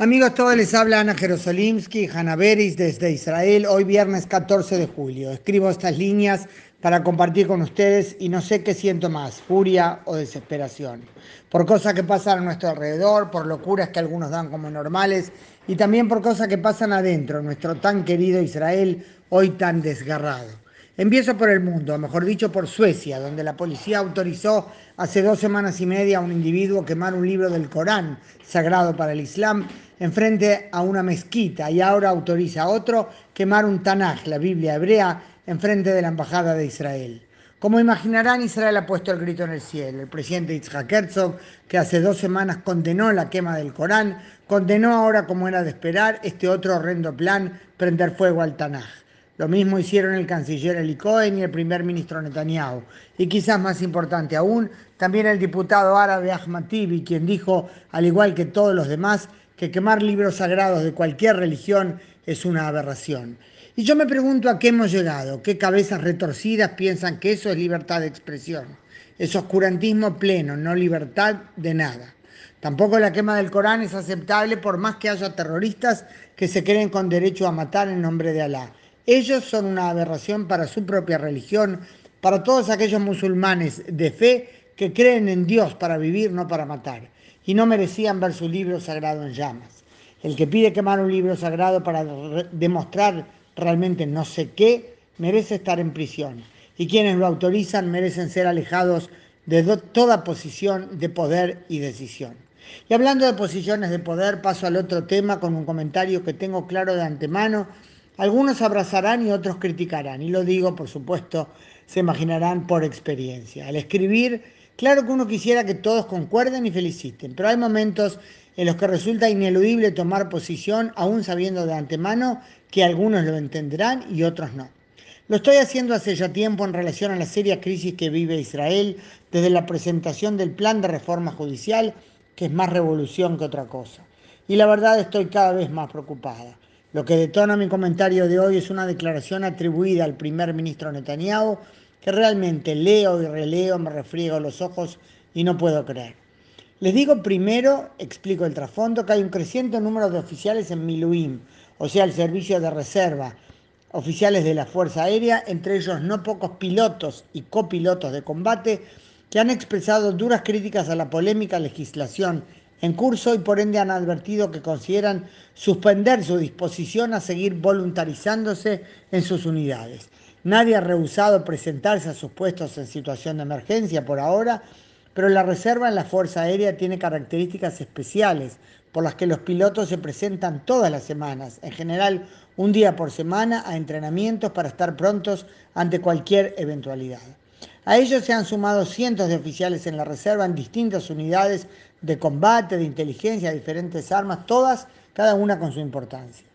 Amigos, todos les habla Ana Jerosolimsky, Hanaveris desde Israel, hoy viernes 14 de julio. Escribo estas líneas para compartir con ustedes y no sé qué siento más, furia o desesperación, por cosas que pasan a nuestro alrededor, por locuras que algunos dan como normales y también por cosas que pasan adentro, nuestro tan querido Israel, hoy tan desgarrado. Empiezo por el mundo, mejor dicho por Suecia, donde la policía autorizó hace dos semanas y media a un individuo quemar un libro del Corán, sagrado para el Islam, enfrente a una mezquita y ahora autoriza a otro quemar un Tanaj, la Biblia hebrea, enfrente de la Embajada de Israel. Como imaginarán, Israel ha puesto el grito en el cielo. El presidente Yitzhak Herzog, que hace dos semanas condenó la quema del Corán, condenó ahora, como era de esperar, este otro horrendo plan, prender fuego al Tanaj. Lo mismo hicieron el canciller Eli Cohen y el primer ministro Netanyahu. Y quizás más importante aún, también el diputado árabe Ahmad Tibi, quien dijo, al igual que todos los demás, que quemar libros sagrados de cualquier religión es una aberración. Y yo me pregunto a qué hemos llegado, qué cabezas retorcidas piensan que eso es libertad de expresión. Es oscurantismo pleno, no libertad de nada. Tampoco la quema del Corán es aceptable por más que haya terroristas que se creen con derecho a matar en nombre de Alá. Ellos son una aberración para su propia religión, para todos aquellos musulmanes de fe que creen en Dios para vivir, no para matar, y no merecían ver su libro sagrado en llamas. El que pide quemar un libro sagrado para demostrar realmente no sé qué, merece estar en prisión. Y quienes lo autorizan merecen ser alejados de toda posición de poder y decisión. Y hablando de posiciones de poder, paso al otro tema con un comentario que tengo claro de antemano algunos abrazarán y otros criticarán, y lo digo, por supuesto, se imaginarán por experiencia. Al escribir, claro que uno quisiera que todos concuerden y feliciten, pero hay momentos en los que resulta ineludible tomar posición, aún sabiendo de antemano que algunos lo entenderán y otros no. Lo estoy haciendo hace ya tiempo en relación a la seria crisis que vive Israel desde la presentación del plan de reforma judicial, que es más revolución que otra cosa. Y la verdad estoy cada vez más preocupada. Lo que detona mi comentario de hoy es una declaración atribuida al primer ministro Netanyahu que realmente leo y releo, me refriego los ojos y no puedo creer. Les digo primero, explico el trasfondo, que hay un creciente número de oficiales en Miluim, o sea, el servicio de reserva, oficiales de la Fuerza Aérea, entre ellos no pocos pilotos y copilotos de combate, que han expresado duras críticas a la polémica legislación en curso y por ende han advertido que consideran suspender su disposición a seguir voluntarizándose en sus unidades. Nadie ha rehusado presentarse a sus puestos en situación de emergencia por ahora, pero la reserva en la Fuerza Aérea tiene características especiales por las que los pilotos se presentan todas las semanas, en general un día por semana, a entrenamientos para estar prontos ante cualquier eventualidad. A ellos se han sumado cientos de oficiales en la reserva en distintas unidades de combate, de inteligencia, diferentes armas, todas, cada una con su importancia.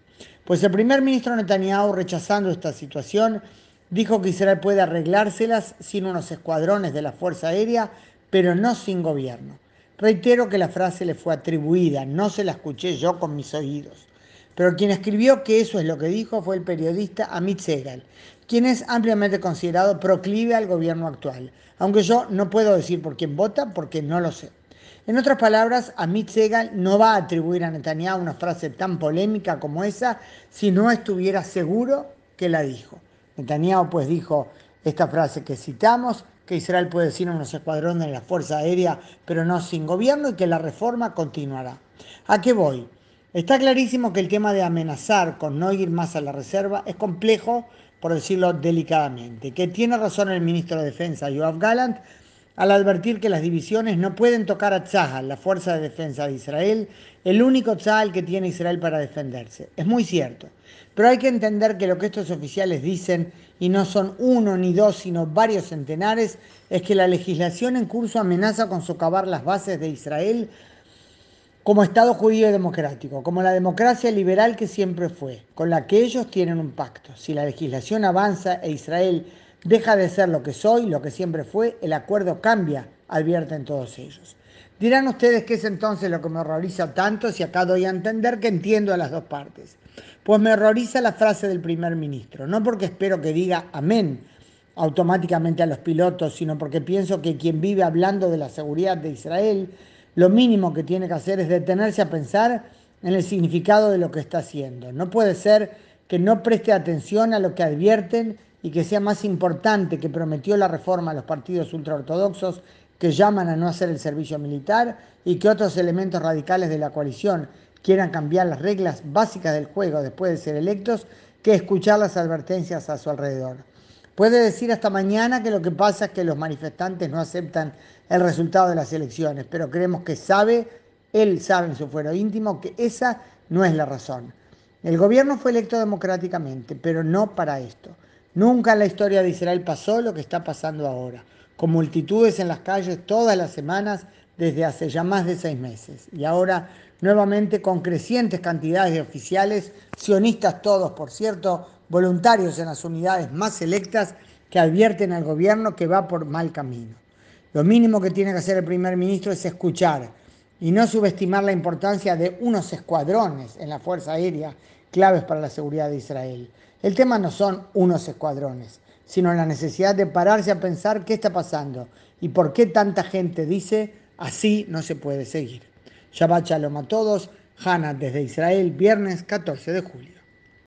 Pues el primer ministro Netanyahu, rechazando esta situación, dijo que Israel puede arreglárselas sin unos escuadrones de la Fuerza Aérea, pero no sin gobierno. Reitero que la frase le fue atribuida, no se la escuché yo con mis oídos. Pero quien escribió que eso es lo que dijo fue el periodista Amit Segal, quien es ampliamente considerado proclive al gobierno actual, aunque yo no puedo decir por quién vota porque no lo sé. En otras palabras, Amit Segal no va a atribuir a Netanyahu una frase tan polémica como esa si no estuviera seguro que la dijo. Netanyahu pues dijo esta frase que citamos, que Israel puede decir unos escuadrones de la Fuerza Aérea, pero no sin gobierno y que la reforma continuará. ¿A qué voy? Está clarísimo que el tema de amenazar con no ir más a la reserva es complejo, por decirlo delicadamente, que tiene razón el ministro de Defensa, Yoav Gallant, al advertir que las divisiones no pueden tocar a Tzahal, la fuerza de defensa de Israel, el único Tzahal que tiene Israel para defenderse. Es muy cierto, pero hay que entender que lo que estos oficiales dicen, y no son uno ni dos, sino varios centenares, es que la legislación en curso amenaza con socavar las bases de Israel como Estado judío democrático, como la democracia liberal que siempre fue, con la que ellos tienen un pacto. Si la legislación avanza e Israel Deja de ser lo que soy, lo que siempre fue, el acuerdo cambia, advierten todos ellos. Dirán ustedes qué es entonces lo que me horroriza tanto si acá doy a entender que entiendo a las dos partes. Pues me horroriza la frase del primer ministro, no porque espero que diga amén automáticamente a los pilotos, sino porque pienso que quien vive hablando de la seguridad de Israel, lo mínimo que tiene que hacer es detenerse a pensar en el significado de lo que está haciendo. No puede ser que no preste atención a lo que advierten y que sea más importante que prometió la reforma a los partidos ultraortodoxos que llaman a no hacer el servicio militar y que otros elementos radicales de la coalición quieran cambiar las reglas básicas del juego después de ser electos, que escuchar las advertencias a su alrededor. Puede decir hasta mañana que lo que pasa es que los manifestantes no aceptan el resultado de las elecciones, pero creemos que sabe, él sabe en su fuero íntimo, que esa no es la razón. El gobierno fue electo democráticamente, pero no para esto. Nunca en la historia de Israel pasó lo que está pasando ahora, con multitudes en las calles todas las semanas desde hace ya más de seis meses. Y ahora nuevamente con crecientes cantidades de oficiales, sionistas todos, por cierto, voluntarios en las unidades más selectas que advierten al gobierno que va por mal camino. Lo mínimo que tiene que hacer el primer ministro es escuchar y no subestimar la importancia de unos escuadrones en la Fuerza Aérea claves para la seguridad de Israel. El tema no son unos escuadrones, sino la necesidad de pararse a pensar qué está pasando y por qué tanta gente dice así no se puede seguir. Shabbat Shalom a todos. Hanna desde Israel, viernes 14 de julio.